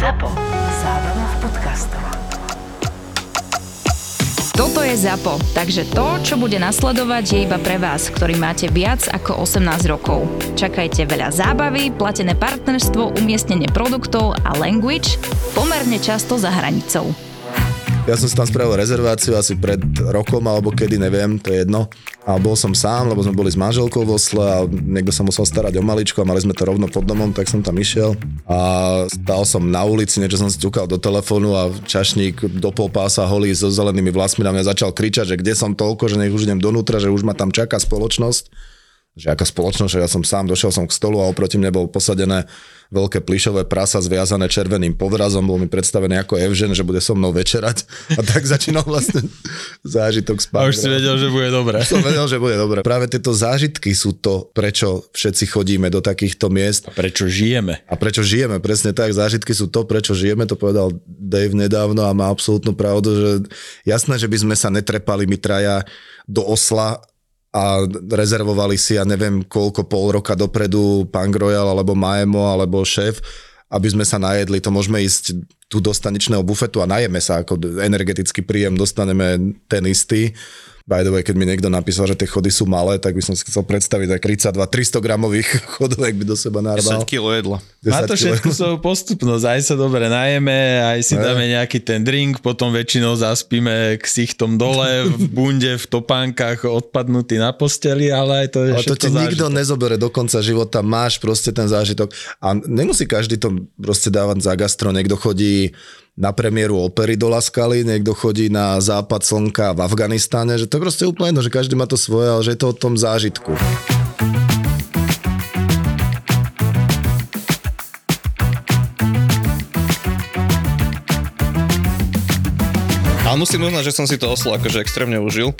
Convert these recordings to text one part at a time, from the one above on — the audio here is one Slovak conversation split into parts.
ZAPO. Zábrná v podcastov. Toto je ZAPO, takže to, čo bude nasledovať, je iba pre vás, ktorý máte viac ako 18 rokov. Čakajte veľa zábavy, platené partnerstvo, umiestnenie produktov a language pomerne často za hranicou. Ja som si tam spravil rezerváciu asi pred rokom alebo kedy, neviem, to je jedno. A bol som sám, lebo sme boli s manželkou v Osle a niekto sa musel starať o maličko a mali sme to rovno pod domom, tak som tam išiel. A stal som na ulici, niečo som si do telefónu a čašník do pol pása holý so zelenými vlasmi na mňa začal kričať, že kde som toľko, že nech už idem donútra, že už ma tam čaká spoločnosť že aká spoločnosť, že ja som sám, došiel som k stolu a oproti mne bol posadené veľké plišové prasa zviazané červeným povrazom, bol mi predstavený ako Evžen, že bude so mnou večerať a tak začínal vlastne zážitok spať. A už si vedel, že bude dobre. Som vedel, že bude dobre. Práve tieto zážitky sú to, prečo všetci chodíme do takýchto miest. A prečo žijeme. A prečo žijeme, presne tak. Zážitky sú to, prečo žijeme, to povedal Dave nedávno a má absolútnu pravdu, že jasné, že by sme sa netrepali my traja do osla a rezervovali si, ja neviem koľko, pol roka dopredu Punk Royal, alebo Maemo, alebo šéf, aby sme sa najedli. To môžeme ísť tu do staničného bufetu a najeme sa, ako energetický príjem dostaneme ten istý By the way, keď mi niekto napísal, že tie chody sú malé, tak by som si chcel predstaviť aj 32 300 gramových chodov, ak by do seba narval. 10 kg jedla. Má to všetko svoju postupnosť, aj sa dobre najeme, aj si dáme nejaký ten drink, potom väčšinou zaspíme ksichtom dole, v bunde, v topánkach, odpadnutý na posteli, ale aj to je Ale to ti nikto nezobere do konca života, máš proste ten zážitok. A nemusí každý to proste dávať za gastro. Niekto chodí na premiéru opery do Laskaly, niekto chodí na západ slnka v Afganistáne, že to je proste úplne jedno, že každý má to svoje, ale že je to o tom zážitku. Ale musím uznať, že som si to oslo akože extrémne užil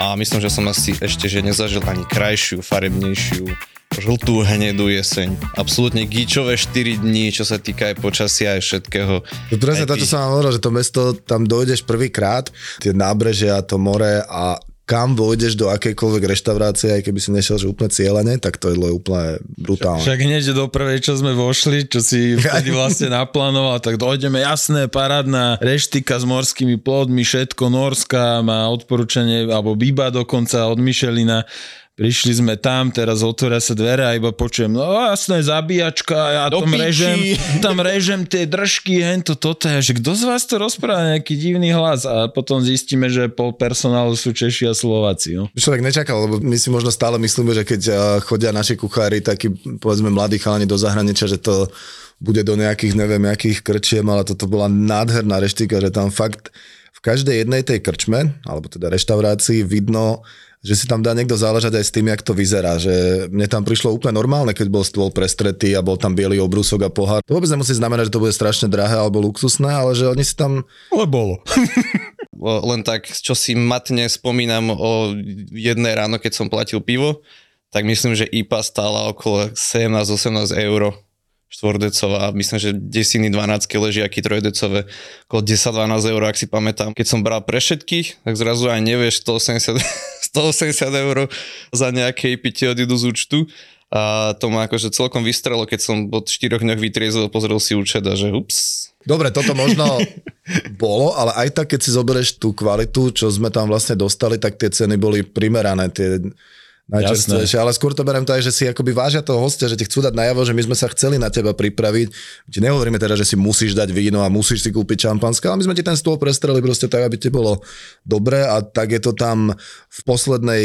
a myslím, že som asi ešte že nezažil ani krajšiu, farebnejšiu, žltú hnedú jeseň. Absolútne gíčové 4 dní, čo sa týka aj počasia, aj všetkého. To presne Aj to, čo ty- som vám hovoril, že to mesto, tam dojdeš prvýkrát, tie nábrežia, to more a kam vojdeš do akejkoľvek reštaurácie, aj keby si nešiel, že úplne cieľene, tak to jedlo je úplne brutálne. Však hneď do prvej, čo sme vošli, čo si vtedy vlastne naplánoval, tak dojdeme jasné, parádna reštika s morskými plodmi, všetko norská, má odporúčanie, alebo Biba dokonca od Michelina. Prišli sme tam, teraz otvoria sa dvere a iba počujem, no jasné, zabíjačka, ja Do tam piči. režem, tam režem tie držky, hento, toto, ja, že kto z vás to rozpráva, nejaký divný hlas a potom zistíme, že pol personálu sú Češi a Slováci. No. Človek nečakal, lebo my si možno stále myslíme, že keď a, chodia naši kuchári, takí povedzme mladí chalani do zahraničia, že to bude do nejakých, neviem, akých krčiem, ale toto bola nádherná reštika, že tam fakt v každej jednej tej krčme, alebo teda reštaurácii vidno, že si tam dá niekto záležať aj s tým, jak to vyzerá. Že mne tam prišlo úplne normálne, keď bol stôl prestretý a bol tam biely obrúsok a pohár. To vôbec nemusí znamenať, že to bude strašne drahé alebo luxusné, ale že oni si tam Ale bolo. Len tak, čo si matne spomínam o jedné ráno, keď som platil pivo, tak myslím, že IPA stála okolo 17-18 eur štvordecová, myslím, že desiny 12 ležiaky trojdecové, okolo 10-12 eur, ak si pamätám. Keď som bral pre všetkých, tak zrazu aj nevieš 180, 180 eur za nejaké ti odídu z účtu. A to ma akože celkom vystrelo, keď som po 4 dňoch vytriezol, pozrel si účet a že ups, Dobre, toto možno bolo, ale aj tak, keď si zoberieš tú kvalitu, čo sme tam vlastne dostali, tak tie ceny boli primerané, tie najčerstvejšie. Ale skôr to beriem tak, že si akoby vážia toho hostia, že ti chcú dať najavo, že my sme sa chceli na teba pripraviť. Ti nehovoríme teda, že si musíš dať víno a musíš si kúpiť šampanské, ale my sme ti ten stôl prestreli proste tak, aby ti bolo dobre a tak je to tam v poslednej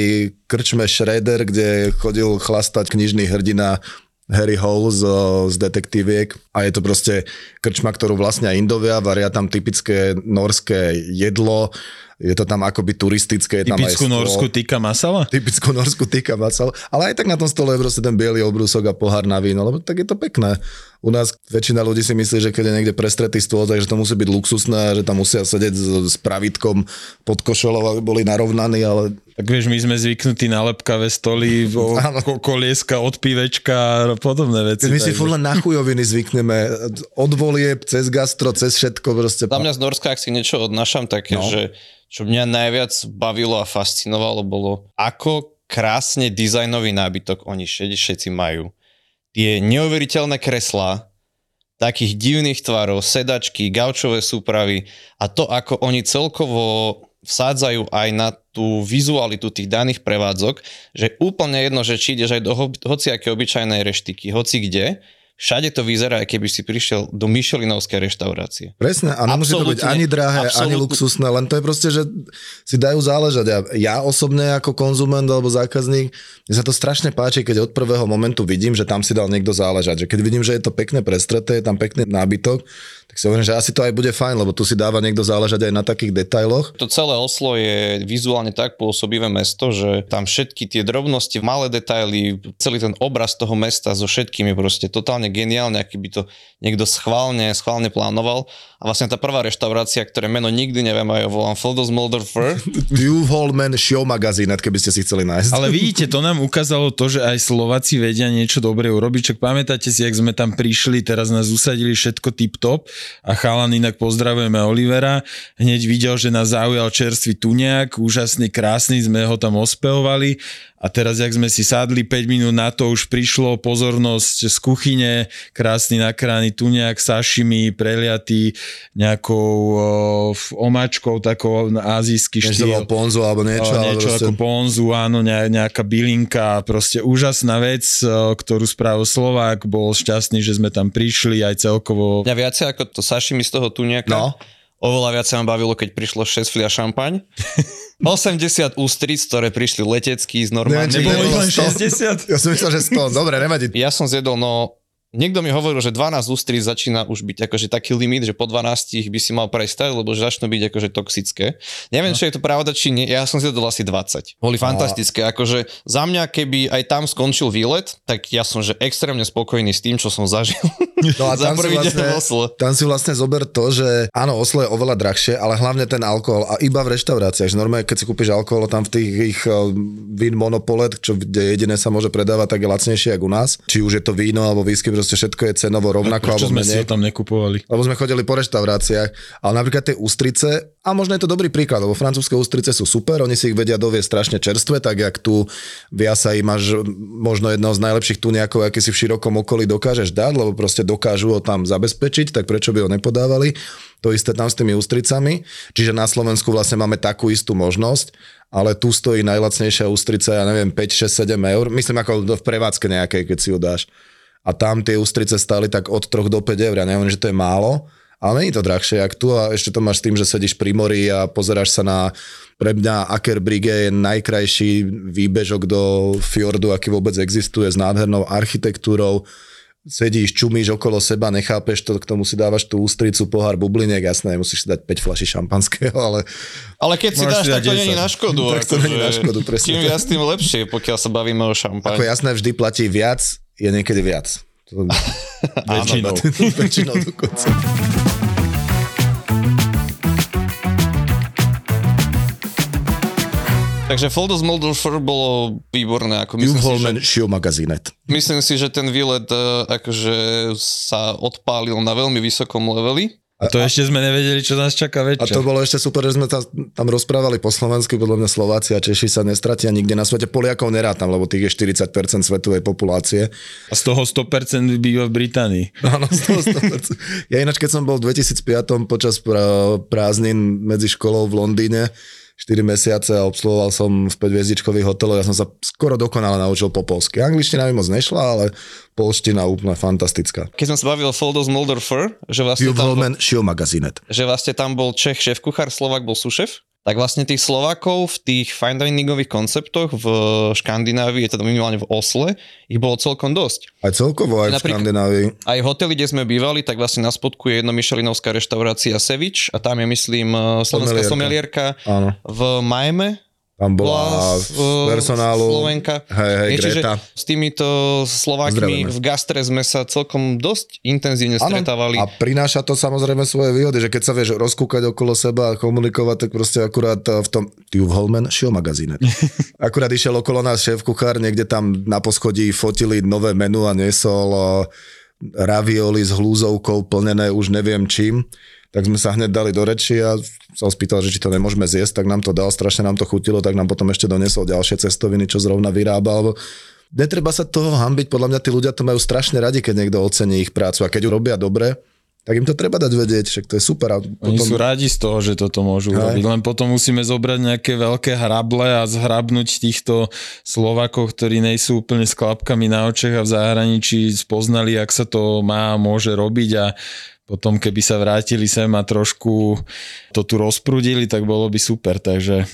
krčme Shredder, kde chodil chlastať knižný hrdina Harry Hole z, z detektíviek a je to proste krčma, ktorú vlastne aj Indovia, varia tam typické norské jedlo, je to tam akoby turistické. Je tam aj Typickú stôl. norskú týka masala? Typickú norskú týka masal, ale aj tak na tom stole je proste ten biely obrúsok a pohár na víno, lebo tak je to pekné. U nás väčšina ľudí si myslí, že keď je niekde prestretý stôl, takže to musí byť luxusné, že tam musia sedieť s, s pravítkom pod košelou, aby boli narovnaní, ale Tak vieš, my sme zvyknutí na lepkavé stoly, kolieska od pivečka a podobné veci. my si furt len na chujoviny zvykneme. Od volieb, cez gastro, cez všetko proste. Za mňa z Norska, ak si niečo odnášam, také, No. no. že čo mňa najviac bavilo a fascinovalo, bolo, ako krásne dizajnový nábytok oni všetci, všetci majú. Tie neuveriteľné kreslá, takých divných tvarov, sedačky, gaučové súpravy a to, ako oni celkovo vsádzajú aj na tú vizualitu tých daných prevádzok, že úplne jedno, že či ideš aj do ho- hociaké obyčajnej reštiky, hoci kde, všade to vyzerá, keby si prišiel do Michelinovskej reštaurácie. Presne, a nemusí to byť ani drahé, ani absolútne. luxusné, len to je proste, že si dajú záležať. A ja osobne ako konzument alebo zákazník, mne sa to strašne páči, keď od prvého momentu vidím, že tam si dal niekto záležať. Že keď vidím, že je to pekne prestreté, je tam pekný nábytok, tak si hovorím, že asi to aj bude fajn, lebo tu si dáva niekto záležať aj na takých detailoch. To celé Oslo je vizuálne tak pôsobivé mesto, že tam všetky tie drobnosti, malé detaily, celý ten obraz toho mesta so všetkými proste totálne geniálne, aký by to niekto schválne, schválne plánoval. A vlastne tá prvá reštaurácia, ktoré meno nikdy neviem, aj volám Feldos Moldorfer, Duholman Show Magazine, keby ste si chceli nájsť. Ale vidíte, to nám ukázalo to, že aj Slováci vedia niečo dobre urobiť. Čak pamätáte si, jak sme tam prišli, teraz nás usadili všetko tip-top a chalan inak pozdravujeme Olivera. Hneď videl, že nás zaujal čerstvý tuniak, úžasný, krásny, sme ho tam ospevovali a teraz, jak sme si sadli 5 minút na to, už prišlo pozornosť z kuchyne, krásny nakrány tuniak, sashimi, preliatý nejakou o, omačkou, takou azijský štýl. ponzu alebo niečo. Niečo, ale niečo proste- ako ponzu, áno, ne, nejaká bylinka, proste úžasná vec, o, ktorú spravil Slovák, bol šťastný, že sme tam prišli aj celkovo. Mňa viacej ako to sashimi z toho tuniaka. No. Oveľa viac sa ma bavilo, keď prišlo 6 flia šampaň. 80 ústric, ktoré prišli letecký z Normandie. Nebolo ich nebolo len 100. 60? Ja som myslel, že 100. Dobre, nevadí. Ja som zjedol, no Niekto mi hovoril, že 12 ústrí začína už byť akože taký limit, že po 12 by si mal prestať, lebo že začnú byť akože toxické. Neviem, no. či je to pravda, či nie. Ja som zjedol asi 20. Boli fantastické. Akože za mňa, keby aj tam skončil výlet, tak ja som že extrémne spokojný s tým, čo som zažil. No a tam si, vlastne, tam si vlastne zober to, že áno, Oslo je oveľa drahšie, ale hlavne ten alkohol a iba v reštauráciách. Normálne, keď si kúpiš alkohol tam v tých ich uh, vín monopolet, čo jediné sa môže predávať, tak je lacnejšie ako u nás. Či už je to víno alebo whisky, proste všetko je cenovo rovnako Prečo alebo sme si menej. ho tam nekupovali? Lebo sme chodili po reštauráciách, ale napríklad tie ústrice, a možno je to dobrý príklad, lebo francúzske ústrice sú super, oni si ich vedia dovieť strašne čerstvé, tak jak tu v Jasaji máš možno jedného z najlepších tuniakov, aký si v širokom okolí dokážeš dať, lebo proste dokážu ho tam zabezpečiť, tak prečo by ho nepodávali. To isté tam s tými ústricami. Čiže na Slovensku vlastne máme takú istú možnosť, ale tu stojí najlacnejšia ústrica, ja neviem, 5, 6, 7 eur. Myslím ako v prevádzke nejakej, keď si ju dáš a tam tie ústrice stali tak od 3 do 5 eur. Ja neviem, že to je málo, ale není to drahšie, jak tu a ešte to máš s tým, že sedíš pri mori a pozeráš sa na pre mňa Aker Brigge je najkrajší výbežok do fjordu, aký vôbec existuje, s nádhernou architektúrou. Sedíš, čumíš okolo seba, nechápeš to, k tomu si dávaš tú ústricu, pohár bubliniek, jasné, musíš si dať 5 fľaší šampanského, ale Ale keď si dáš, si tak to 10. není na škodu. Tak to není na škodu, presne Čím tak. viac, tým lepšie, pokiaľ sa bavíme o ako šampani. jasné, vždy platí viac, je niekedy viac. To, Väčšinou. väčšinou dokonca. Takže Foldos Moldorfer bolo výborné. Ako myslím, si, že, Juholmen Show Magazinet. myslím si, že ten výlet eh, akože sa odpálil na veľmi vysokom leveli. A to ešte sme nevedeli, čo nás čaká A večer. to bolo ešte super, že sme tam, tam rozprávali po slovensky, podľa mňa Slováci a Češi sa nestratia nikde na svete. Poliakov nerátam, lebo tých je 40% svetovej populácie. A z toho 100% býva v Británii. Áno, 100%. Ja ináč, keď som bol v 2005 počas prázdnin medzi školou v Londýne, 4 mesiace a obsluhoval som v 5 hviezdičkových hoteloch, ja som sa skoro dokonale naučil po polsky. Angličtina mi moc nešla, ale polština úplne fantastická. Keď som sa bavil o Foldos Moldorfer, že vlastne, tam bol, že vlastne tam bol Čech šéf kuchár, Slovak bol sušef, tak vlastne tých Slovákov v tých fine diningových konceptoch v Škandinávii, teda minimálne v Osle, ich bolo celkom dosť. Aj celkovo, aj v Napríklad- Skandinávii. Aj hotely, kde sme bývali, tak vlastne na spodku je jednomyšelinovská reštaurácia Sevič a tam je, myslím, eh, slovenská Somelierka. v Majme, Tam bola z, personálu. Slovenka. Hej, hej, Nie, Greta. s týmito Slovákmi Pozdravujeme. v gastre sme sa celkom dosť intenzívne stretávali. A prináša to samozrejme svoje výhody, že keď sa vieš rozkúkať okolo seba a komunikovať, tak proste akurát eh, v tom Tube Holman Show Magazine. akurát išiel okolo nás šéf kuchár, niekde tam na poschodí fotili nové menu a niesol eh, ravioli s hlúzovkou plnené už neviem čím. Tak sme sa hneď dali do reči a sa ho spýtal, že či to nemôžeme zjesť, tak nám to dal, strašne nám to chutilo, tak nám potom ešte donesol ďalšie cestoviny, čo zrovna vyrábal. netreba sa toho hambiť, podľa mňa tí ľudia to majú strašne radi, keď niekto ocení ich prácu a keď ju robia dobre, tak im to treba dať vedieť, však to je super. A Oni sú radi z toho, že toto môžu Hej. robiť, len potom musíme zobrať nejaké veľké hrable a zhrabnúť týchto Slovakov, ktorí nejsú úplne s klapkami na očach a v zahraničí spoznali, ak sa to má a môže robiť a potom keby sa vrátili sem a trošku to tu rozprudili, tak bolo by super, takže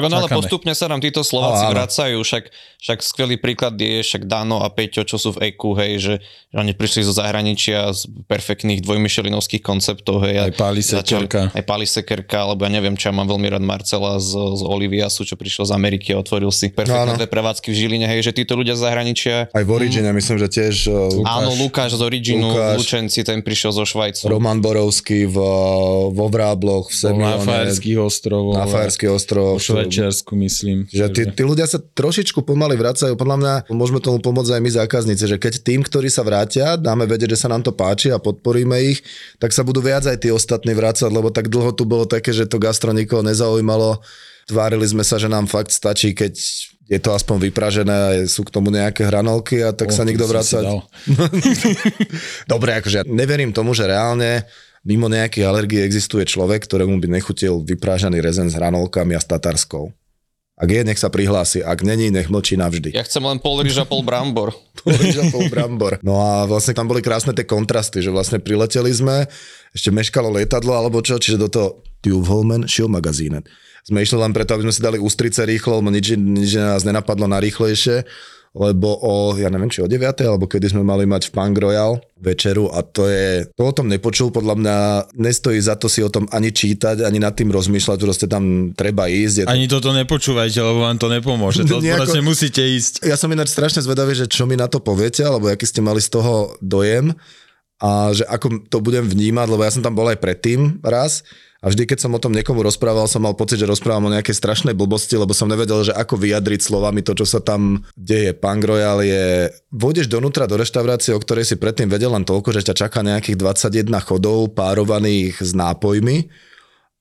Tak ono, ale postupne sa nám títo Slováci áno. vracajú, však, však skvelý príklad je však Dano a Peťo, čo sú v EQ, hej, že, že oni prišli zo zahraničia z perfektných dvojmyšelinovských konceptov, hej. Aj Páli Sekerka. Aj Páli Sekerka, alebo ja neviem, čo ja mám veľmi rád Marcela z, z Oliviasu, čo prišiel z Ameriky a otvoril si perfektné Áno. dve prevádzky v Žiline, hej, že títo ľudia z zahraničia Aj v Origine, myslím, že tiež uh, Áno, Lukáš z Originu, Lukáš. Lučenci, ten prišiel zo Švajcu. Roman Borovský v, vo Vrábloch, v bol na Semione, Fajerských ostrovoch. na Fajerských ostrovoch. Švajčiarsku, myslím. Že tí, tí ľudia sa trošičku pomaly vracajú. Podľa mňa môžeme tomu pomôcť aj my zákazníci, že keď tým, ktorí sa vrátia, dáme vedieť, že sa nám to páči a podporíme ich, tak sa budú viac aj tí ostatní vrácať, lebo tak dlho tu bolo také, že to gastro nikoho nezaujímalo. Tvárili sme sa, že nám fakt stačí, keď je to aspoň vypražené a sú k tomu nejaké hranolky a tak O, sa nikto vrácať. Dobre, akože ja neverím tomu, že reálne mimo nejakých alergií existuje človek, ktorému by nechutil vyprážaný rezen s hranolkami a s tatarskou. Ak je, nech sa prihlási. Ak není, nech mlčí navždy. Ja chcem len pol ryža, pol brambor. Rýža, pol brambor. No a vlastne tam boli krásne tie kontrasty, že vlastne prileteli sme, ešte meškalo lietadlo alebo čo, čiže do toho Tuvholmen Show magazíne. Sme išli len preto, aby sme si dali ústrice rýchlo, lebo nič, nič nás nenapadlo na rýchlejšie, lebo o, ja neviem, či o 9. alebo kedy sme mali mať v Punk Royal večeru a to je, to o tom nepočul, podľa mňa nestojí za to si o tom ani čítať, ani nad tým rozmýšľať, proste tam treba ísť. Je to Ani toto nepočúvajte, lebo vám to nepomôže. To Nejako- musíte ísť. ja som ináč strašne zvedavý, že čo mi na to poviete, alebo aký ste mali z toho dojem a že ako to budem vnímať, lebo ja som tam bol aj predtým raz a vždy, keď som o tom niekomu rozprával, som mal pocit, že rozprávam o nejakej strašnej blbosti, lebo som nevedel, že ako vyjadriť slovami to, čo sa tam deje. Punk Royal je... Vôjdeš donútra do reštaurácie, o ktorej si predtým vedel len toľko, že ťa čaká nejakých 21 chodov párovaných s nápojmi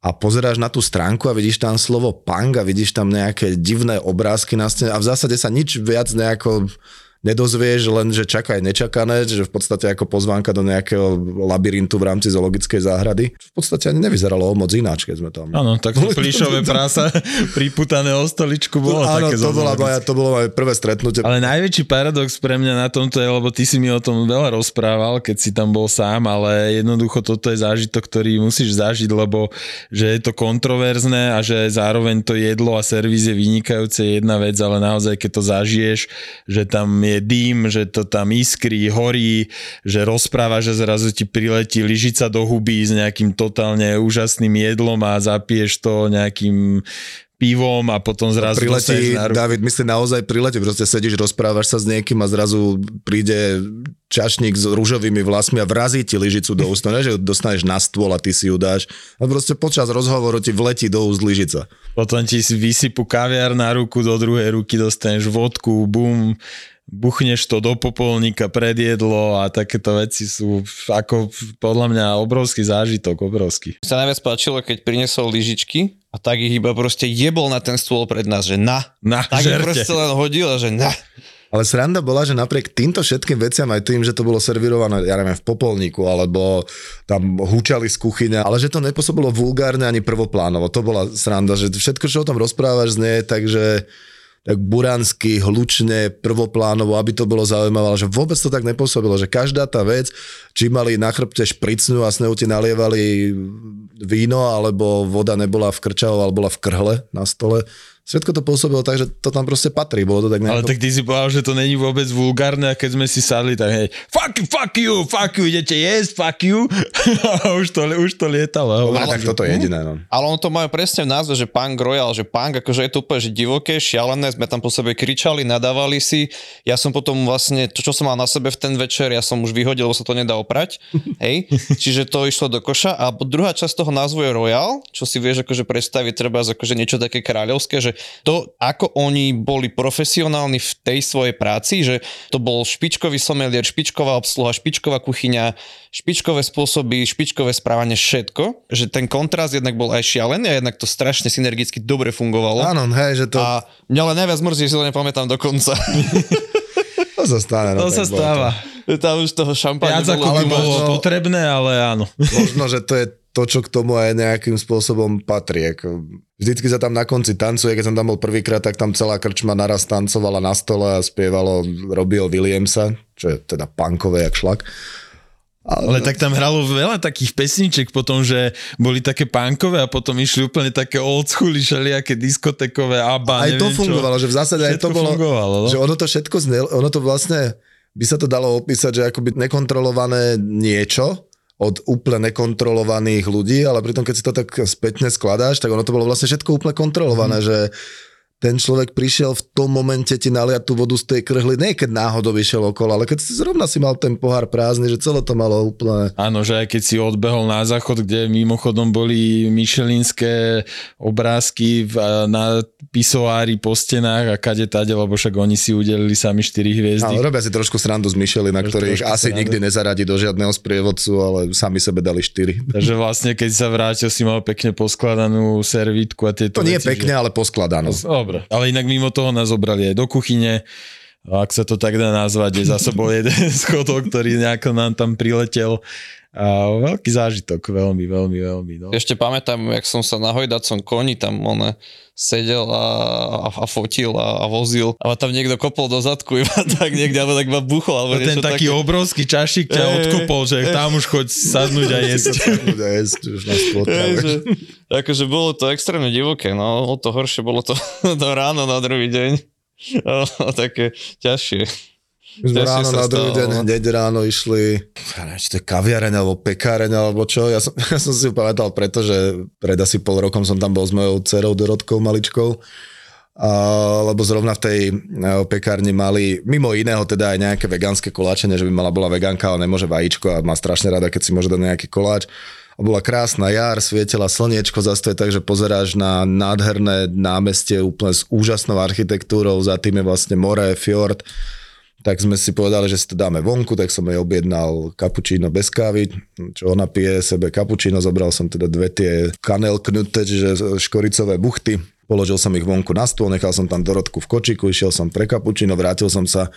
a pozeráš na tú stránku a vidíš tam slovo punk a vidíš tam nejaké divné obrázky na stene a v zásade sa nič viac nejako nedozvieš, len že čakaj nečakané, že v podstate ako pozvánka do nejakého labyrintu v rámci zoologickej záhrady. V podstate ani nevyzeralo o moc ináč, keď sme tam. Áno, tak to plišové prása priputané o stoličku bolo Áno, také to, bola moja, to bolo moje prvé stretnutie. Ale najväčší paradox pre mňa na tomto je, lebo ty si mi o tom veľa rozprával, keď si tam bol sám, ale jednoducho toto je zážitok, ktorý musíš zažiť, lebo že je to kontroverzné a že zároveň to jedlo a servis je vynikajúce je jedna vec, ale naozaj keď to zažiješ, že tam je dým, že to tam iskrí, horí, že rozpráva, že zrazu ti priletí lyžica do huby s nejakým totálne úžasným jedlom a zapiješ to nejakým pivom a potom zrazu priletí, na ruku. David, myslím naozaj priletí, proste sedíš, rozprávaš sa s niekým a zrazu príde čašník s rúžovými vlasmi a vrazí ti lyžicu do úst. Ne, že dostaneš na stôl a ty si ju dáš. A proste počas rozhovoru ti vletí do úst lyžica. Potom ti vysypu kaviar na ruku, do druhej ruky dostaneš vodku, bum, buchneš to do popolníka pred jedlo a takéto veci sú ako podľa mňa obrovský zážitok, obrovský. Mi sa najviac páčilo, keď priniesol lyžičky a tak ich iba proste jebol na ten stôl pred nás, že na. Na, Tak ich žerte. proste len hodil a že na. Ale sranda bola, že napriek týmto všetkým veciam, aj tým, že to bolo servírované, ja neviem, v popolníku, alebo tam húčali z kuchyne, ale že to nepôsobilo vulgárne ani prvoplánovo. To bola sranda, že všetko, čo o tom rozprávaš, znie tak, že tak buránsky, hlučne, prvoplánovo, aby to bolo zaujímavé, ale že vôbec to tak nepôsobilo, že každá tá vec, či mali na chrbte špricnú a s ti nalievali víno, alebo voda nebola v krčahu, ale bola v krhle na stole. Všetko to pôsobilo tak, že to tam proste patrí. Bolo to tak Ale nejako... tak ty si povedal, že to není vôbec vulgárne a keď sme si sadli, tak hej, fuck you, fuck you, fuck you, idete jesť, fuck you. a už to, už to lietalo. Dobre, tak toto je jediné. No. Ale on to majú presne v názve, že punk royal, že punk, akože je to úplne že divoké, šialené, sme tam po sebe kričali, nadávali si. Ja som potom vlastne, to čo som mal na sebe v ten večer, ja som už vyhodil, lebo sa to nedá oprať. Hej, čiže to išlo do koša. A druhá časť toho názvu je royal, čo si vieš akože predstaviť treba akože niečo také kráľovské, že to, ako oni boli profesionálni v tej svojej práci, že to bol špičkový somelier, špičková obsluha, špičková kuchyňa, špičkové spôsoby, špičkové správanie, všetko. Že ten kontrast jednak bol aj šialený a jednak to strašne synergicky dobre fungovalo. Áno, hej, že to... A mňa ale najviac mrzí, že si to nepamätám do konca. To sa stane. No, To sa stáva. Tam už toho šampáňa Viac ako bolo potrebné, ale áno. Možno, že to je to, čo k tomu aj nejakým spôsobom patrí. Vždycky sa tam na konci tancuje, keď som tam bol prvýkrát, tak tam celá krčma naraz tancovala na stole a spievalo Robbieho Williamsa, čo je teda punkové jak šlak. Ale tak tam hralo veľa takých pesniček potom, že boli také punkové a potom išli úplne také old school, všelijaké diskotekové ABBA, Aj to fungovalo, čo. že v zásade aj to Všetko bolo, fungovalo, no. že ono to všetko znel, ono to vlastne by sa to dalo opísať, že akoby nekontrolované niečo od úplne nekontrolovaných ľudí, ale pritom keď si to tak spätne skladáš, tak ono to bolo vlastne všetko úplne kontrolované, mm. že ten človek prišiel v tom momente ti naliať tú vodu z tej krhly, nie keď náhodou išiel okolo, ale keď si zrovna si mal ten pohár prázdny, že celé to malo úplne... Áno, že aj keď si odbehol na záchod, kde mimochodom boli myšelinské obrázky v, na pisoári po stenách a kade tade, lebo však oni si udelili sami 4 hviezdy. Áno, robia si trošku srandu z Michelin, na ktorých asi srandu. nikdy nezaradí do žiadneho sprievodcu, ale sami sebe dali štyri. Takže vlastne, keď sa vrátil, si mal pekne poskladanú servítku a tieto To nie je pekne, ale poskladané. Dobre, ale inak mimo toho nás zobrali aj do kuchyne. A Ak sa to tak dá nazvať, je zase bol jeden schodok, ktorý nejako nám tam priletel. A veľký zážitok, veľmi, veľmi, veľmi. No. Ešte pamätám, jak som sa na hojdacom koni tam one sedel a, a, a fotil a, a vozil a ma tam niekto kopol do zadku iba tak niekde, alebo tak ma buchol, alebo To ten taký také. obrovský čašík ťa Ej, odkopol, že tam už choď sadnúť a jesť. Bude jesť, už nás že, akože bolo to extrémne divoké, no o to horšie bolo to, to ráno na druhý deň. O, také ťažšie. My sme ráno na druhý deň, no. hneď ráno išli, neviem, či to je kaviareň alebo pekáreň alebo čo. Ja som, ja som si pamätal, pretože pred asi pol rokom som tam bol s mojou dcerou Dorotkou maličkou. A, lebo zrovna v tej e, pekárni mali, mimo iného teda aj nejaké vegánske koláčenie, že by mala bola vegánka, ale nemôže vajíčko a má strašne rada, keď si môže dať nejaký koláč. Bola krásna jar, svietila slniečko, zase to je tak, že pozeráš na nádherné námestie úplne s úžasnou architektúrou, za tým je vlastne more, fjord. Tak sme si povedali, že si to dáme vonku, tak som jej objednal kapučíno bez kávy, čo ona pije sebe kapučíno, zobral som teda dve tie kanel knuté, čiže škoricové buchty, položil som ich vonku na stôl, nechal som tam Dorotku v kočiku, išiel som pre kapučino, vrátil som sa,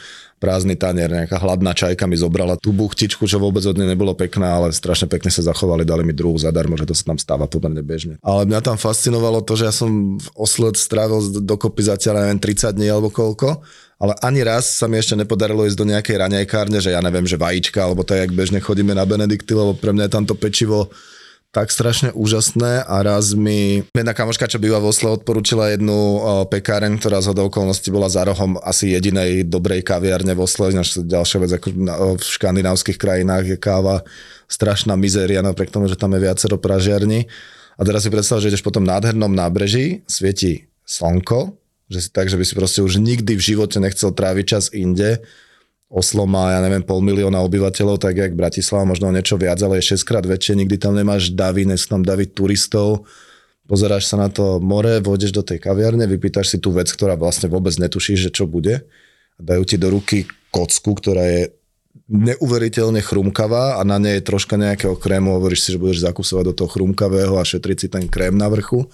prázdny tanier, nejaká hladná čajka mi zobrala tú buchtičku, čo vôbec od nej nebolo pekná, ale strašne pekne sa zachovali, dali mi druhú zadarmo, že to sa tam stáva pomerne bežne. Ale mňa tam fascinovalo to, že ja som v Osled strávil dokopy zatiaľ, neviem, 30 dní alebo koľko, ale ani raz sa mi ešte nepodarilo ísť do nejakej raňajkárne, že ja neviem, že vajíčka, alebo tak, jak bežne chodíme na Benedikty, lebo pre mňa je tamto pečivo tak strašne úžasné a raz mi jedna kamoška, čo býva v Osle, odporúčila jednu pekáreň, ktorá z okolností bola za rohom asi jedinej dobrej kaviarne v Osle, ináč ďalšia vec, ako v škandinávskych krajinách je káva strašná mizéria, napriek tomu, že tam je viacero pražiarní. A teraz si predstav, že ideš po tom nádhernom nábreží, svieti slnko, že si tak, že by si proste už nikdy v živote nechcel tráviť čas inde. Oslo má, ja neviem, pol milióna obyvateľov, tak jak Bratislava, možno niečo viac, ale je 6 krát väčšie, nikdy tam nemáš davy, nie sú tam davy turistov, pozeráš sa na to more, vôjdeš do tej kaviarne, vypýtaš si tú vec, ktorá vlastne vôbec netušíš, že čo bude dajú ti do ruky kocku, ktorá je neuveriteľne chrumkavá a na nej je troška nejakého krému, hovoríš si, že budeš zakusovať do toho chrumkavého a šetriť si ten krém na vrchu.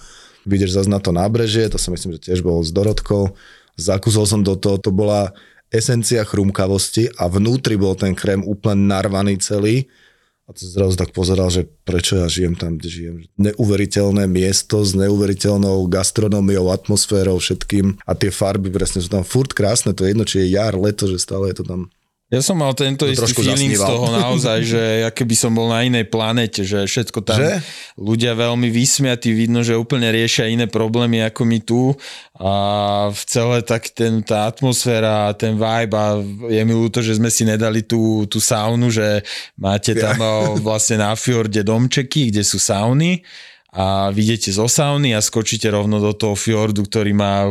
Vidíš zase na to nábrežie, to som myslím, že tiež bol s Dorotkou. Zakusol som do toho, to bola esencia chrumkavosti a vnútri bol ten krém úplne narvaný celý. A to zrazu tak pozeral, že prečo ja žijem tam, kde žijem. Neuveriteľné miesto s neuveriteľnou gastronómiou, atmosférou, všetkým. A tie farby presne sú tam furt krásne, to je jedno, či je jar, leto, že stále je to tam Ja som mal tento To istý feeling z zasníval. toho naozaj, že aké by som bol na inej planete, že všetko tam Že? ľudia veľmi vysmiatí, vidno, že úplne riešia iné problémy ako my tu a v celé tak ten, tá atmosféra, ten vibe a je mi ľúto, že sme si nedali tú, tú saunu, že máte tam o, vlastne na fjorde domčeky, kde sú sauny a vidíte zo sauny a skočíte rovno do toho fjordu, ktorý má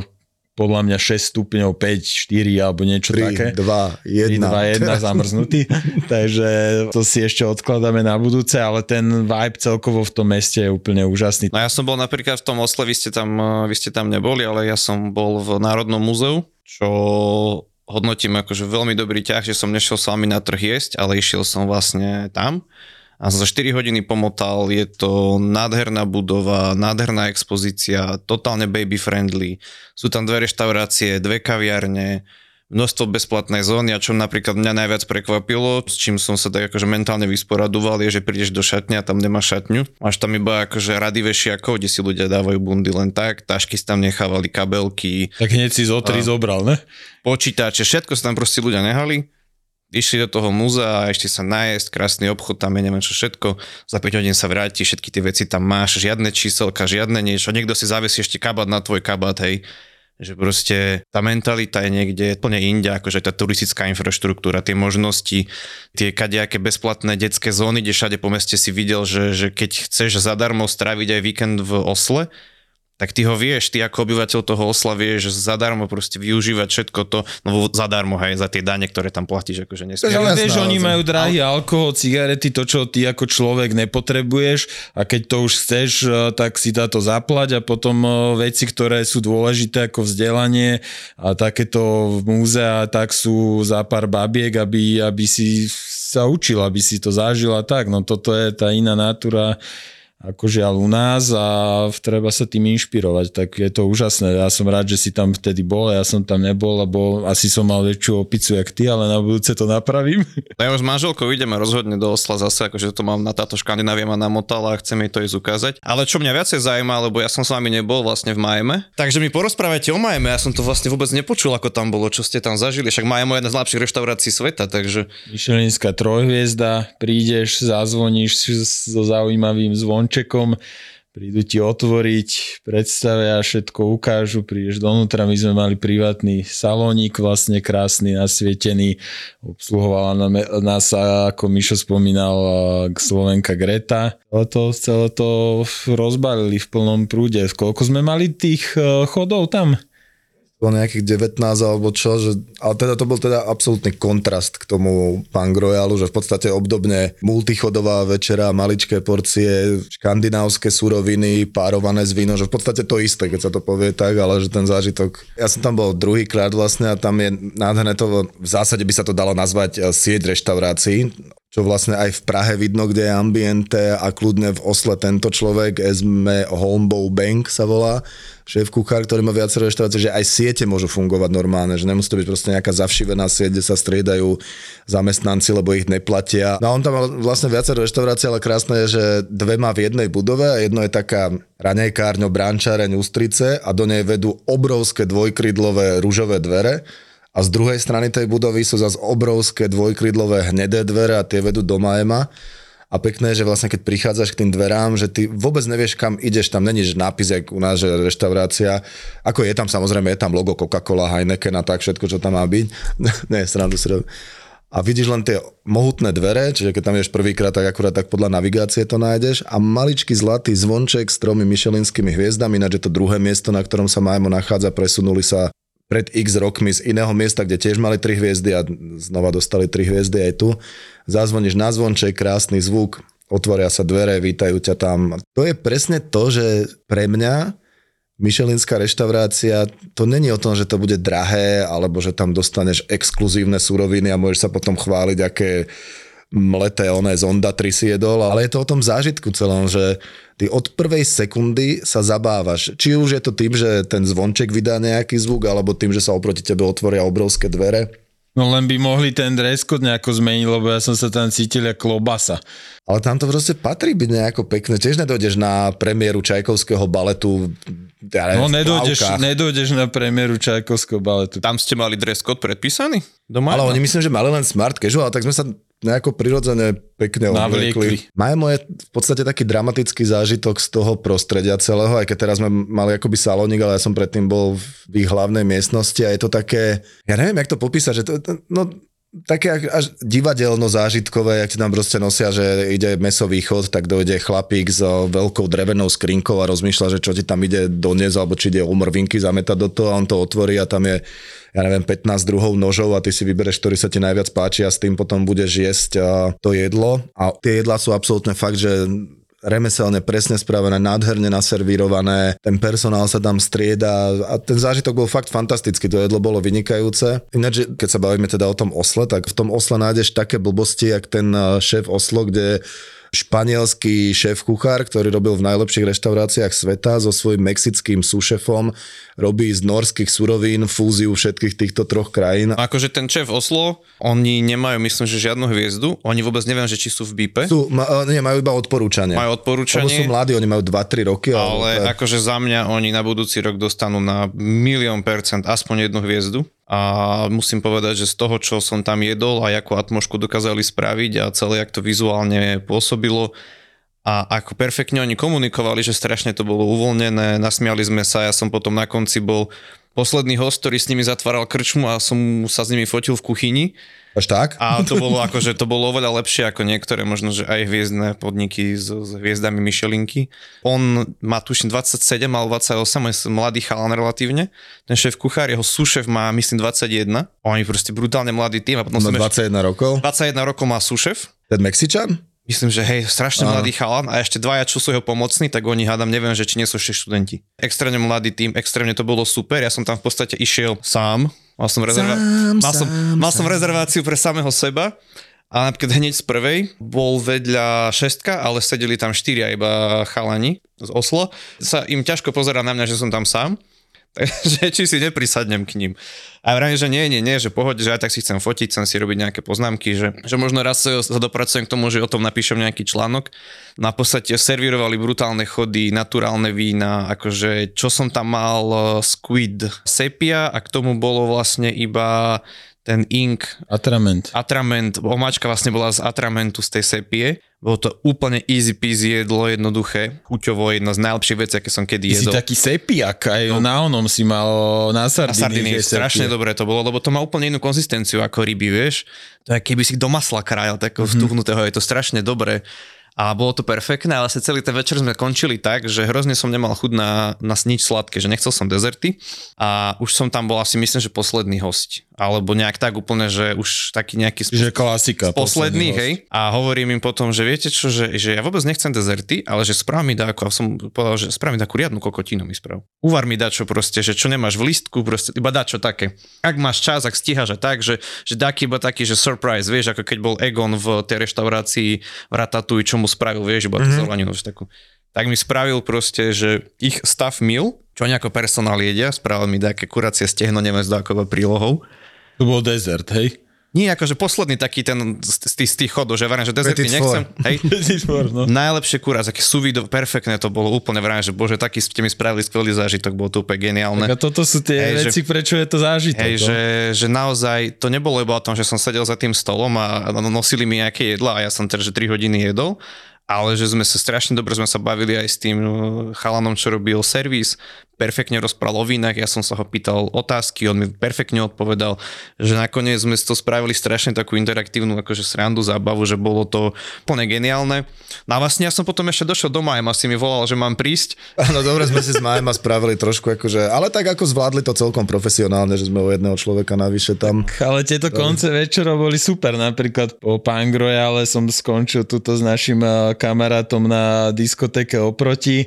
podľa mňa 6 stupňov, 5, 4 alebo niečo 3, také. 2, 3, 1. 2, 1 zamrznutý, takže to si ešte odkladáme na budúce, ale ten vibe celkovo v tom meste je úplne úžasný. No ja som bol napríklad v tom Osle, vy ste tam, eh, vy ste tam neboli, ale ja som bol v Národnom múzeu, čo hodnotím akože veľmi dobrý ťah, že som nešiel s vami na trh jesť, ale išiel som vlastne tam a za 4 hodiny pomotal, je to nádherná budova, nádherná expozícia, totálne baby friendly, sú tam dve reštaurácie, dve kaviarne, množstvo bezplatnej zóny a čo napríklad mňa najviac prekvapilo, s čím som sa tak akože mentálne vysporadoval, je, že prídeš do šatne a tam nemáš šatňu. Máš tam iba akože rady vešiakov, kde si ľudia dávajú bundy len tak, tašky si tam nechávali, kabelky, Tak hneď si zo tri zobral, ne? počítače, všetko sa tam proste ľudia nehali. Išli do toho múzea a ešte sa najesť, krásny obchod, tam je neviem čo všetko. Za 5 hodín sa vráti, všetky tie veci tam máš, žiadne číselka, žiadne niečo. Niekto si zavesí ešte kabát na tvoj kabát, hej že proste tá mentalita je niekde plne inde, akože tá turistická infraštruktúra, tie možnosti, tie kadejaké bezplatné detské zóny, kde všade po meste si videl, že, že keď chceš zadarmo stráviť aj víkend v Osle, tak ty ho vieš, ty ako obyvateľ toho osla vieš zadarmo proste využívať všetko to, no zadarmo aj za tie dane, ktoré tam platíš, akože nesmieš. Ale vieš, oni majú drahý alkohol, cigarety, to, čo ty ako človek nepotrebuješ a keď to už chceš, eh, tak si táto zaplať a potom eh, veci, ktoré sú dôležité ako vzdelanie a takéto múzea, tak sú za pár babiek, aby, aby si sa učil, aby si to zažil a tak. No toto je tá iná natúra ako žiaľ u nás a treba sa tým inšpirovať, tak je to úžasné. Ja som rád, že si tam vtedy bol, ja som tam nebol, lebo asi som mal väčšiu opicu jak ty, ale na budúce to napravím. No ja už s manželkou ideme rozhodne do Osla zase, akože to mám na táto Škandinávia ma namotala a chcem jej to ísť ukázať. Ale čo mňa viacej zaujíma, lebo ja som s vami nebol vlastne v Majme, takže mi porozprávajte o Majme, ja som to vlastne vôbec nepočul, ako tam bolo, čo ste tam zažili, však Majme je jedna z najlepších reštaurácií sveta, takže... Michelinská trojhviezda, prídeš, zazvoníš so zaujímavým zvon zvončekom, prídu ti otvoriť, predstavia, všetko ukážu, prídeš donútra, my sme mali privátny salónik, vlastne krásny, nasvietený, obsluhovala nás, ako Mišo spomínal, Slovenka Greta. Celé to, celé to rozbalili v plnom prúde. Koľko sme mali tých eh, chodov tam? Bolo nejakých 19 alebo čo, že, ale teda to bol teda absolútny kontrast k tomu Punk Royalu, že v podstate obdobne multichodová večera, maličké porcie, škandinávske suroviny, párované z víno, že v podstate to isté, keď sa to povie tak, ale že ten zážitok, ja som tam bol druhýkrát vlastne a tam je nádherné to, v zásade by sa to dalo nazvať eh, sieť reštaurácií, čo vlastne aj v Prahe vidno, kde je ambiente a kľudne v Osle tento človek, Esme Holmbow Bank sa volá, šéf kuchár, ktorý má viacero reštaurácií, že aj siete môžu fungovať normálne, že nemusí to byť proste nejaká zavšivená sieť, kde sa striedajú zamestnanci, lebo ich neplatia. No a on tam mal vlastne viacero reštaurácií, ale krásne je, že dve má v jednej budove a jedno je taká ranejkárňo, brančáreň, ústrice a do nej vedú obrovské dvojkrydlové rúžové dvere a z druhej strany tej budovy sú zase obrovské dvojkrydlové hnedé dvere a tie vedú do Majema. A pekné, že vlastne keď prichádzaš k tým dverám, že ty vôbec nevieš, kam ideš, tam není nápis, jak u nás, že reštaurácia. Ako je tam samozrejme, je tam logo Coca-Cola, Heineken a tak, všetko, čo tam má byť. Nie, srandu si a vidíš len tie mohutné dvere, čiže keď tam ješ prvýkrát, tak akurát tak podľa navigácie to nájdeš a maličký zlatý zvonček s tromi myšelinskými hviezdami, ináč je to druhé miesto, na ktorom sa Majmo nachádza, presunuli sa pred x rokmi z iného miesta, kde tiež mali tri hviezdy a znova dostali tri hviezdy aj tu. Zazvoníš na zvonček, krásny zvuk, otvoria sa dvere, vítajú ťa tam. To je presne to, že pre mňa Michelinská reštaurácia, to není o tom, že to bude drahé, alebo že tam dostaneš exkluzívne suroviny a môžeš sa potom chváliť, aké mleté oné zonda tri si jedol, ale je to o tom zážitku celom, že ty od prvej sekundy sa zabávaš. Či už je to tým, že ten zvonček vydá nejaký zvuk, alebo tým, že sa oproti tebe otvoria obrovské dvere. No len by mohli ten dress code nejako zmeniť, lebo ja som sa tam cítil ako klobasa. Ale tam to proste patrí byť nejako pekné. Tiež nedojdeš na premiéru Čajkovského baletu. Ja neviem, no nedojdeš, nedojdeš na premiéru Čajkovského baletu. Tam ste mali dress code predpísaný? Doma? Ale oni myslím, že mali len smart casual, tak sme sa nejako prirodzene pekne obliekli. Majú je v podstate taký dramatický zážitok z toho prostredia celého, aj keď teraz sme mali akoby salónik, ale ja som predtým bol v ich hlavnej miestnosti a je to také, ja neviem, jak to popísať, že to, no, také až divadelno zážitkové, jak ti tam proste nosia, že ide mesový chod, tak dojde chlapík s veľkou drevenou skrinkou a rozmýšľa, že čo ti tam ide doniesť, alebo či ide umrvinky zametať do toho a on to otvorí a tam je ja neviem, 15 druhov nožov a ty si vybereš, ktorý sa ti najviac páči a s tým potom budeš jesť to jedlo. A tie jedlá sú absolútne fakt, že remeselne presne spravené, nádherne naservírované, ten personál sa tam strieda a ten zážitok bol fakt fantastický, to jedlo bolo vynikajúce. Ináč, keď sa bavíme teda o tom osle, tak v tom osle nájdeš také blbosti, jak ten šéf oslo, kde španielský šéf kuchár, ktorý robil v najlepších reštauráciách sveta so svojím mexickým súšefom, robí z norských surovín fúziu všetkých týchto troch krajín. Akože ten šéf Oslo, oni nemajú, myslím, že žiadnu hviezdu, oni vôbec neviem, že či sú v BIPe, Sú, ma, nie, majú iba odporúčania. majú Lebo sú odporúčanie, mladí, oni majú 2-3 roky. ale je- akože za mňa oni na budúci rok dostanú na milión percent aspoň jednu hviezdu. A musím povedať, že z toho, čo som tam jedol a akú atmošku dokázali spraviť a celé, jak to vizuálne pôsobilo, a ako perfektne oni komunikovali, že strašne to bolo uvoľnené, nasmiali sme sa, ja som potom na konci bol posledný host, ktorý s nimi zatváral krčmu a som sa s nimi fotil v kuchyni Až tak? a to bolo akože to bolo oveľa lepšie ako niektoré možno, že aj hviezdne podniky s, s hviezdami Michelinky. On má tuším 27 alebo 28, je mladý chalan relatívne. Ten šéf kuchár, jeho súšef má myslím 21. Oni proste brutálne mladý tým a potom Má som ešte, 21 rokov. 21 rokov má súšef Ten Mexičan? Myslím, že hej, strašne Áno. mladý chalan a ešte dvaja, čo sú jeho pomocní, tak oni hádam, neviem, že či nie sú ešte študenti. Extrémne mladý tým, extrémne to bolo super, ja som tam v podstate išiel sám, mal som, rezerva- Sám, mal som, sám, mal som rezerváciu pre samého seba a napríklad hneď z prvej bol vedľa šestka, ale sedeli tam štyria iba chalani z Oslo. Sa im ťažko pozera na mňa, že som tam sám. Takže či si neprisadnem k ním. A vrajím, že nie, nie, nie, že pohode, že aj tak si chcem fotiť, chcem si robiť nejaké poznámky, že, že možno raz sa sa dopracujem k tomu, že o tom napíšem nejaký článok. Na podstate servírovali brutálne chody, naturálne vína, akože čo som tam mal, eh, squid sepia a k tomu bolo vlastne iba ten ink, Atrament. atrament, omáčka vlastne bola z atramentu z tej sepie. Bolo to úplne easy peasy jedlo, jednoduché, chuťovo, jedna z najlepších vecí, aké som kedy Ty si jedol. taký sepiak, aj no. na onom si mal na Na sardiny. sardiny že strašne dobre to bolo, lebo to má úplne inú konzistenciu ako ryby, vieš. To je keby si do masla krájal, takého mm-hmm. stuhnutého, je to strašne dobré. A bolo to perfektné, ale sa celý ten večer sme končili tak, že hrozne som nemal chuť na, na nič sladké, že nechcel som dezerty a už som tam bol asi myslím, že posledný host. Alebo nejak tak úplne, že už taký nejaký Že klasika. z posledných, posledný hej. A hovorím im potom, že viete čo, že, že ja vôbec nechcem dezerty, ale že správ mi dáko, a som povedal, že správ mi takú riadnu kokotinu mi sprav. Uvar mi dačo proste, že čo nemáš v listku, proste iba dačo také. Ak máš čas, ak stíhaš a tak, že, že dáky iba taký, že surprise, vieš, ako keď bol Egon v tej reštaurácii v Ratatouille, čo mu spravil, vieš, iba Mhm. zeleninu, takú. Tak mi spravil proste, že ich staff meal, čo oni ako personál jedia, spravil mi také kuracie stehno, neviem s dákovou prílohou. To bol desert, hej? Nie, akože posledný taký ten z, z, tých- z tých chodov, že varím, že dezerty nechcem. Hej. no. Najlepšie kurá, také suvido, perfektné to bolo, úplne vrajím, že bože, taký ste mi spravili skvelý zážitok, bolo to úplne geniálne. Tak a toto sú tie Hej, že- veci, prečo je to zážitok. Hej, no. že, že naozaj to nebolo iba o tom, že som sedel za tým stolom a a nosili mi nejaké jedla a ja som teda, že 3 hodiny jedol, ale že sme sa strašne dobre sme sa bavili aj s tým chalanom, čo robil servis, perfektne rozprával o vínach, ja som sa ho pýtal otázky, on mi perfektne odpovedal, že nakoniec sme si to spravili strašne takú interaktívnu akože srandu, zábavu, že bolo to plne geniálne. No a vlastne ja som potom ešte došiel doma a si mi volal, že mám prísť. Áno, dobre sme si s Majma spravili trošku akože, ale tak ako zvládli to celkom profesionálne, že sme o jedného človeka navyše tam. Ale tieto konce večerov boli super. Napríklad po Pang Royale som skončil tuto s našim eh, kamarátom na diskotéke oproti,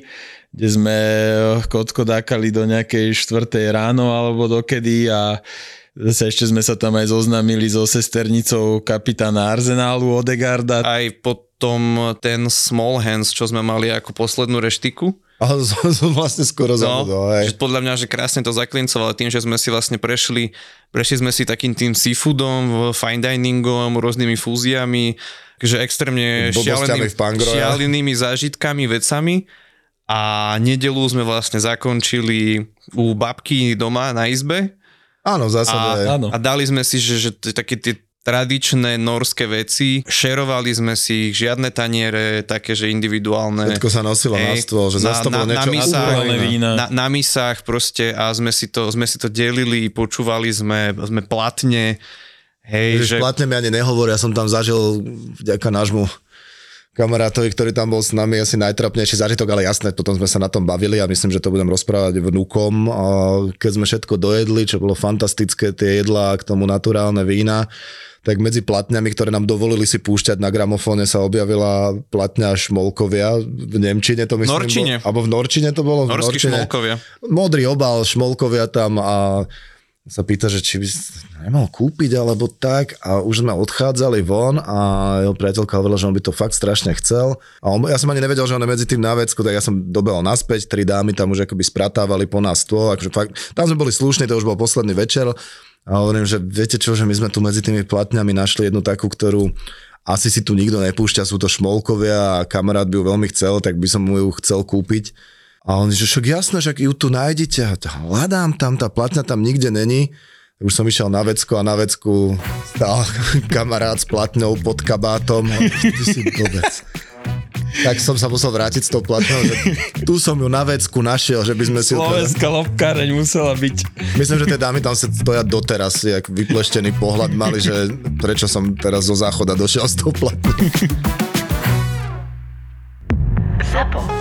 kde sme eh, kotko dákali do nejakej štvrtej ráno alebo dokedy a zase ešte sme sa tam aj zoznámili so sesternicou kapitána Arsenálu Odegarda. Aj potom ten Small Hands, čo sme mali ako poslednú reštiku, Ale som, vlastne skoro zabudol, hej. že podľa mňa, že krásne to zaklincovalo tým, že sme si vlastne prešli, prešli sme si takým tým seafoodom, fine diningom, rôznymi fúziami, že extrémne šialeným, v šialenými zážitkami, vecami. A nedelu sme vlastne zakončili u babky doma na izbe Áno, v zásade. a, áno. a dali sme si, že, že t- také tie tradičné norské veci, šerovali sme si ich, žiadne taniere, také, že individuálne. Všetko sa nosilo na Hej, stôl, že to bolo niečo misách, na, na misách proste a sme si to, sme si to delili, počúvali sme, sme platne. Hej, Že že, platne mi ani nehovorí, ja som tam zažil vďaka nášmu kamarátovi, ktorý tam bol s nami, asi najtrapnejší zážitok, ale jasné, potom sme sa na tom bavili a myslím, že to budem rozprávať vnúkom. Keď sme všetko dojedli, čo bolo fantastické, tie jedlá, k tomu naturálne vína, tak medzi platňami, ktoré nám dovolili si púšťať na gramofóne, sa objavila platňa Šmolkovia v Nemčine, to myslím. Norčine. Bol, alebo v Norčine to bolo? v norskí Norčine. šmolkovia. modrý obal, šmolkovia tam a sa pýta, že či by nemal kúpiť alebo tak a už sme odchádzali von a jeho priateľka hovorila, že on by to fakt strašne chcel a on, ja som ani nevedel, že on je medzi tým na vecku, tak ja som dobehol naspäť, tri dámy tam už akoby spratávali po nás stôl, akože fakt, tam sme boli slušní, to už bol posledný večer a hovorím, že viete čo, že my sme tu medzi tými platňami našli jednu takú, ktorú asi si tu nikto nepúšťa, sú to šmolkovia a kamarát by ju veľmi chcel, tak by som mu ju chcel kúpiť. A on, že však jasné, však ju tu nájdete. Hľadám tam, tá platňa tam nikde není. Už som išiel na vecku a na vecku stál kamarát s platňou pod kabátom. Ty si blbec. Tak som sa musel vrátiť s tou platnou, že tu som ju na vecku našiel, že by sme si... Teda- Slovenská teda... lopkáreň musela byť. Myslím, že tie dámy tam sa stoja doteraz, jak vypleštený pohľad mali, že prečo som teraz zo záchoda došiel s tou platnou. Zapo.